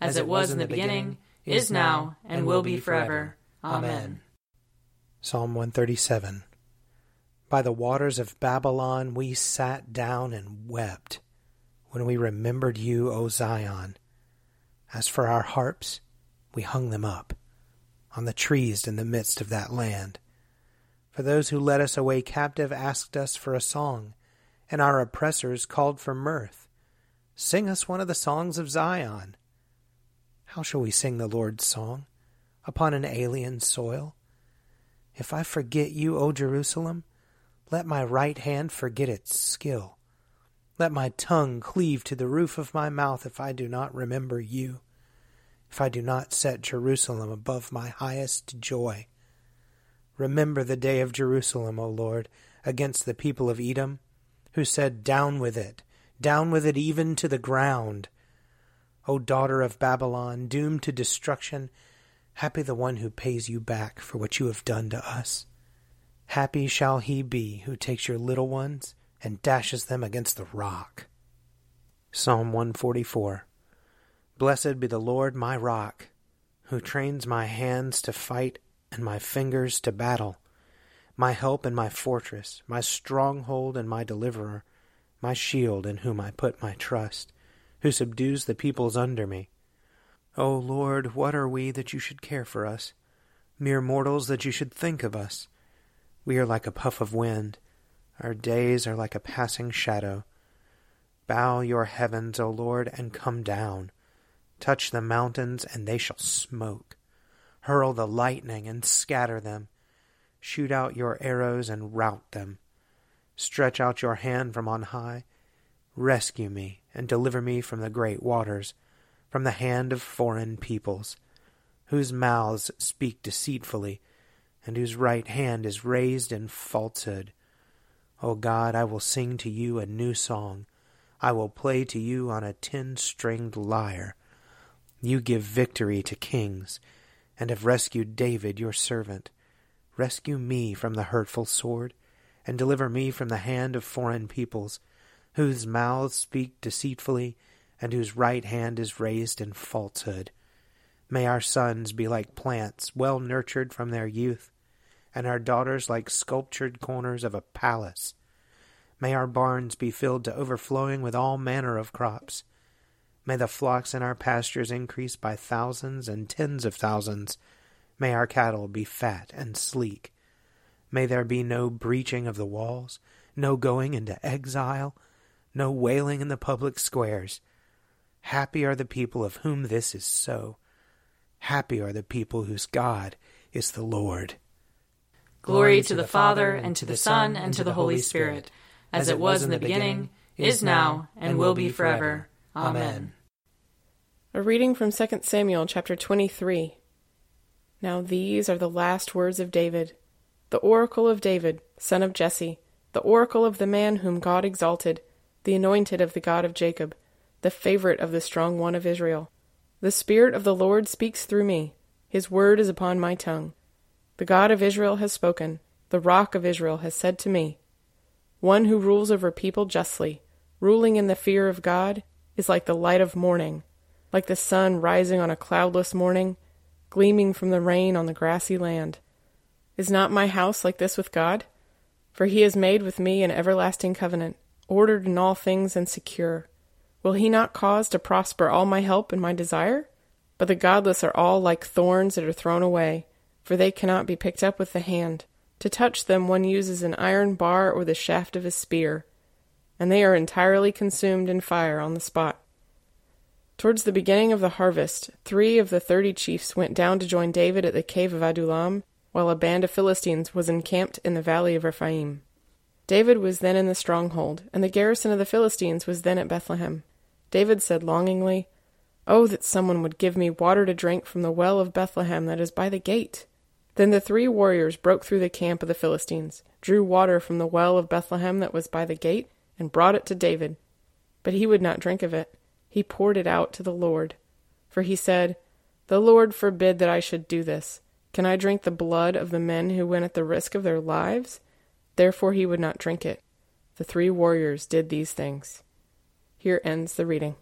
as it was in the beginning, is now, and will be forever. Amen. Psalm 137 By the waters of Babylon we sat down and wept when we remembered you, O Zion. As for our harps, we hung them up on the trees in the midst of that land. For those who led us away captive asked us for a song, and our oppressors called for mirth. Sing us one of the songs of Zion. How shall we sing the Lord's song upon an alien soil? If I forget you, O Jerusalem, let my right hand forget its skill. Let my tongue cleave to the roof of my mouth if I do not remember you, if I do not set Jerusalem above my highest joy. Remember the day of Jerusalem, O Lord, against the people of Edom, who said, Down with it, down with it even to the ground. O daughter of Babylon, doomed to destruction, Happy the one who pays you back for what you have done to us. Happy shall he be who takes your little ones and dashes them against the rock. Psalm 144 Blessed be the Lord my rock, who trains my hands to fight and my fingers to battle, my help and my fortress, my stronghold and my deliverer, my shield in whom I put my trust, who subdues the peoples under me. O Lord, what are we that you should care for us? Mere mortals that you should think of us. We are like a puff of wind. Our days are like a passing shadow. Bow your heavens, O Lord, and come down. Touch the mountains, and they shall smoke. Hurl the lightning, and scatter them. Shoot out your arrows, and rout them. Stretch out your hand from on high. Rescue me, and deliver me from the great waters from the hand of foreign peoples, whose mouths speak deceitfully, and whose right hand is raised in falsehood. O God, I will sing to you a new song. I will play to you on a ten stringed lyre. You give victory to kings, and have rescued David your servant. Rescue me from the hurtful sword, and deliver me from the hand of foreign peoples, whose mouths speak deceitfully and whose right hand is raised in falsehood. May our sons be like plants well nurtured from their youth, and our daughters like sculptured corners of a palace. May our barns be filled to overflowing with all manner of crops. May the flocks in our pastures increase by thousands and tens of thousands. May our cattle be fat and sleek. May there be no breaching of the walls, no going into exile, no wailing in the public squares. Happy are the people of whom this is so. Happy are the people whose God is the Lord. Glory to the Father, and to the Son, and to the Holy Spirit, as it was in the beginning, is now, and will be forever. Amen. A reading from 2 Samuel chapter 23. Now these are the last words of David, the oracle of David, son of Jesse, the oracle of the man whom God exalted, the anointed of the God of Jacob, the favorite of the strong one of Israel. The Spirit of the Lord speaks through me, his word is upon my tongue. The God of Israel has spoken, the rock of Israel has said to me, One who rules over people justly, ruling in the fear of God, is like the light of morning, like the sun rising on a cloudless morning, gleaming from the rain on the grassy land. Is not my house like this with God? For he has made with me an everlasting covenant, ordered in all things and secure. Will he not cause to prosper all my help and my desire? But the godless are all like thorns that are thrown away, for they cannot be picked up with the hand. To touch them one uses an iron bar or the shaft of a spear, and they are entirely consumed in fire on the spot. Towards the beginning of the harvest, three of the thirty chiefs went down to join David at the cave of Adullam, while a band of Philistines was encamped in the valley of Rephaim. David was then in the stronghold, and the garrison of the Philistines was then at Bethlehem. David said longingly, Oh, that someone would give me water to drink from the well of Bethlehem that is by the gate. Then the three warriors broke through the camp of the Philistines, drew water from the well of Bethlehem that was by the gate, and brought it to David. But he would not drink of it. He poured it out to the Lord. For he said, The Lord forbid that I should do this. Can I drink the blood of the men who went at the risk of their lives? Therefore he would not drink it. The three warriors did these things. Here ends the reading.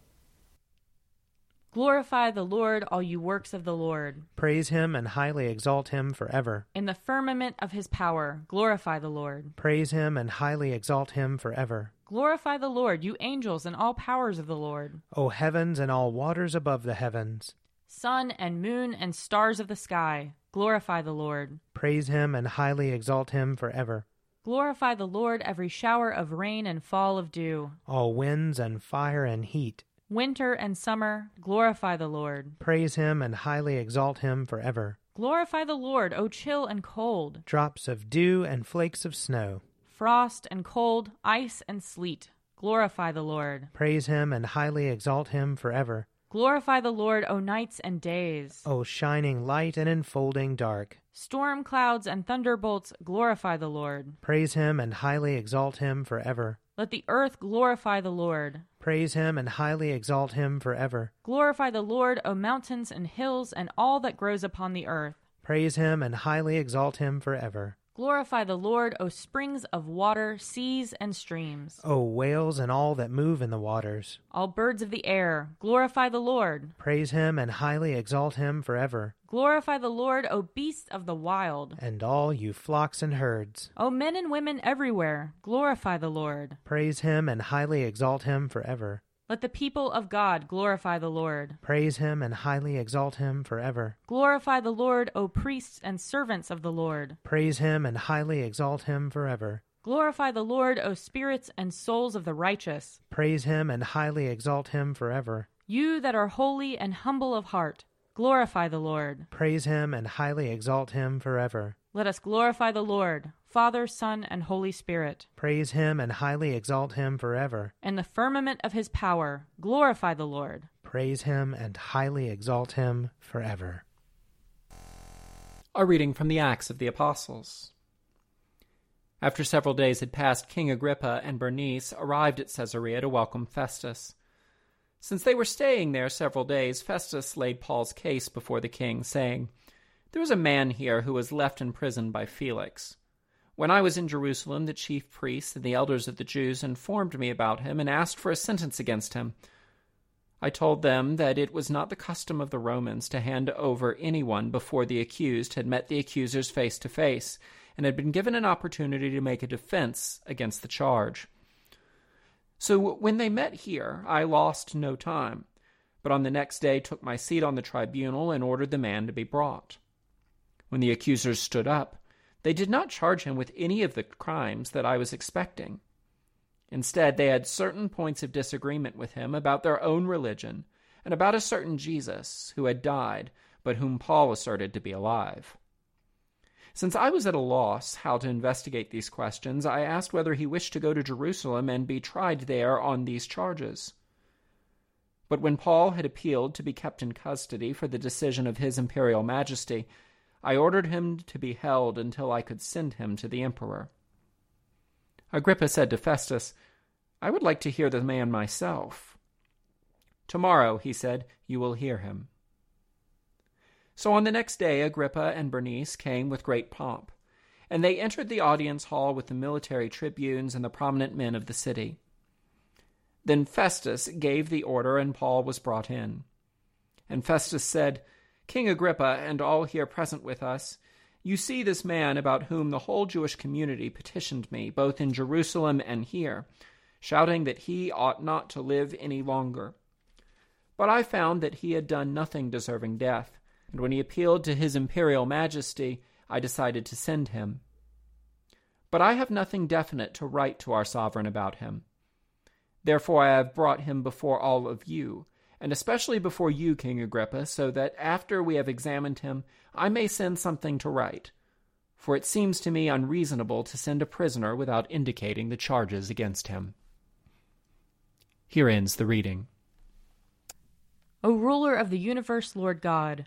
Glorify the Lord, all you works of the Lord. Praise him and highly exalt him forever. In the firmament of his power, glorify the Lord. Praise him and highly exalt him forever. Glorify the Lord, you angels and all powers of the Lord. O heavens and all waters above the heavens. Sun and moon and stars of the sky, glorify the Lord. Praise him and highly exalt him forever. Glorify the Lord, every shower of rain and fall of dew. All winds and fire and heat Winter and summer, glorify the Lord. Praise him and highly exalt him forever. Glorify the Lord, O chill and cold. Drops of dew and flakes of snow. Frost and cold, ice and sleet. Glorify the Lord. Praise him and highly exalt him forever. Glorify the Lord, O nights and days. O shining light and enfolding dark. Storm clouds and thunderbolts, glorify the Lord. Praise him and highly exalt him forever. Let the earth glorify the Lord. Praise him and highly exalt him forever. Glorify the Lord, O mountains and hills, and all that grows upon the earth. Praise him and highly exalt him forever. Glorify the Lord, O springs of water, seas, and streams. O whales and all that move in the waters. All birds of the air, glorify the Lord. Praise him and highly exalt him forever. Glorify the Lord, O beasts of the wild. And all you flocks and herds. O men and women everywhere, glorify the Lord. Praise him and highly exalt him forever. Let the people of God glorify the Lord. Praise him and highly exalt him forever. Glorify the Lord, O priests and servants of the Lord. Praise him and highly exalt him forever. Glorify the Lord, O spirits and souls of the righteous. Praise him and highly exalt him forever. You that are holy and humble of heart, glorify the Lord. Praise him and highly exalt him forever. Let us glorify the Lord, Father, Son, and Holy Spirit. Praise him and highly exalt him forever. In the firmament of his power, glorify the Lord. Praise him and highly exalt him forever. A reading from the Acts of the Apostles. After several days had passed, King Agrippa and Bernice arrived at Caesarea to welcome Festus. Since they were staying there several days, Festus laid Paul's case before the king, saying, There is a man here who was left in prison by Felix. When I was in Jerusalem, the chief priests and the elders of the Jews informed me about him and asked for a sentence against him. I told them that it was not the custom of the Romans to hand over anyone before the accused had met the accusers face to face and had been given an opportunity to make a defense against the charge. So when they met here, I lost no time, but on the next day took my seat on the tribunal and ordered the man to be brought. When the accusers stood up, they did not charge him with any of the crimes that I was expecting. Instead, they had certain points of disagreement with him about their own religion and about a certain Jesus who had died, but whom Paul asserted to be alive. Since I was at a loss how to investigate these questions, I asked whether he wished to go to Jerusalem and be tried there on these charges. But when Paul had appealed to be kept in custody for the decision of his imperial majesty, I ordered him to be held until I could send him to the emperor. Agrippa said to Festus, I would like to hear the man myself. Tomorrow, he said, you will hear him. So on the next day, Agrippa and Bernice came with great pomp, and they entered the audience hall with the military tribunes and the prominent men of the city. Then Festus gave the order, and Paul was brought in. And Festus said, King Agrippa, and all here present with us, you see this man about whom the whole Jewish community petitioned me, both in Jerusalem and here, shouting that he ought not to live any longer. But I found that he had done nothing deserving death and when he appealed to his imperial majesty, I decided to send him. But I have nothing definite to write to our sovereign about him. Therefore I have brought him before all of you, and especially before you, King Agrippa, so that after we have examined him, I may send something to write. For it seems to me unreasonable to send a prisoner without indicating the charges against him. Here ends the reading. O ruler of the universe, Lord God,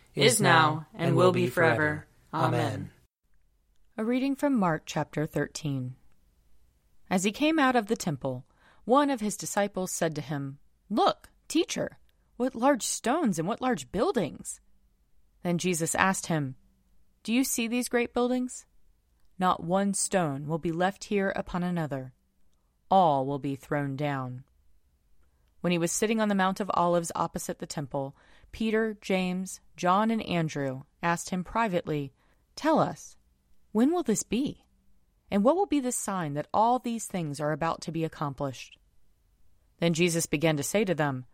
is now, and will be forever. Amen. A reading from Mark chapter 13. As he came out of the temple, one of his disciples said to him, Look, teacher, what large stones and what large buildings! Then Jesus asked him, Do you see these great buildings? Not one stone will be left here upon another. All will be thrown down. When he was sitting on the Mount of Olives opposite the temple, Peter, James, John, and Andrew asked him privately, Tell us, when will this be? And what will be the sign that all these things are about to be accomplished? Then Jesus began to say to them,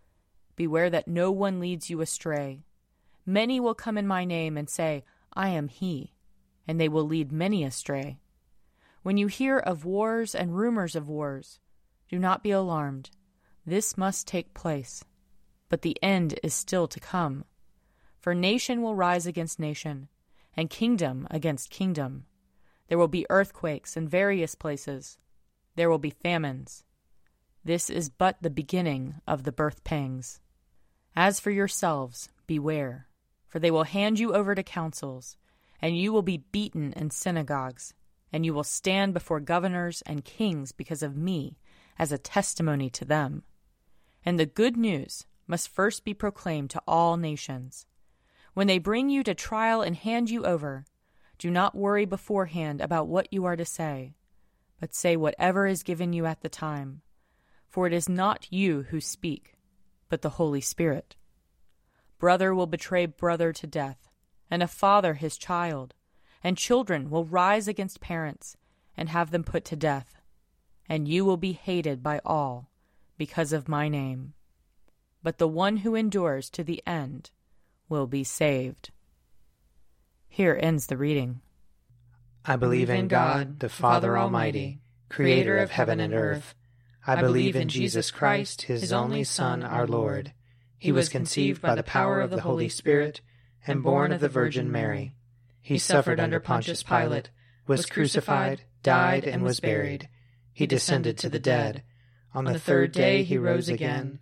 Beware that no one leads you astray. Many will come in my name and say, I am he, and they will lead many astray. When you hear of wars and rumors of wars, do not be alarmed. This must take place but the end is still to come. For nation will rise against nation, and kingdom against kingdom. There will be earthquakes in various places. There will be famines. This is but the beginning of the birth pangs. As for yourselves, beware, for they will hand you over to councils, and you will be beaten in synagogues, and you will stand before governors and kings because of me as a testimony to them. And the good news must first be proclaimed to all nations. When they bring you to trial and hand you over, do not worry beforehand about what you are to say, but say whatever is given you at the time. For it is not you who speak, but the Holy Spirit. Brother will betray brother to death, and a father his child, and children will rise against parents and have them put to death. And you will be hated by all because of my name but the one who endures to the end will be saved. Here ends the reading. I believe in God, the Father Almighty, creator of heaven and earth. I believe in Jesus Christ, his only Son, our Lord. He was conceived by the power of the Holy Spirit and born of the Virgin Mary. He suffered under Pontius Pilate, was crucified, died, and was buried. He descended to the dead. On the third day he rose again.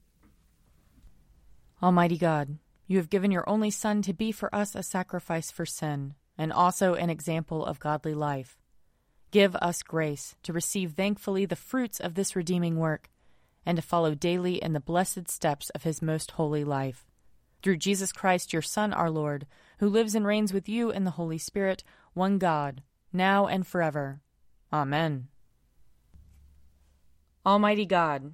Almighty God, you have given your only Son to be for us a sacrifice for sin, and also an example of godly life. Give us grace to receive thankfully the fruits of this redeeming work, and to follow daily in the blessed steps of his most holy life. Through Jesus Christ, your Son, our Lord, who lives and reigns with you in the Holy Spirit, one God, now and forever. Amen. Almighty God,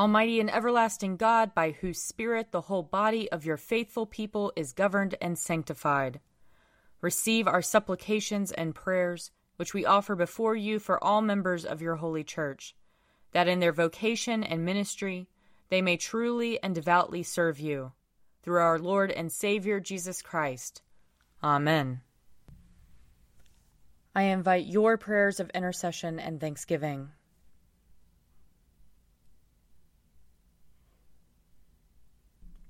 Almighty and everlasting God, by whose Spirit the whole body of your faithful people is governed and sanctified, receive our supplications and prayers which we offer before you for all members of your holy church, that in their vocation and ministry they may truly and devoutly serve you. Through our Lord and Savior Jesus Christ. Amen. I invite your prayers of intercession and thanksgiving.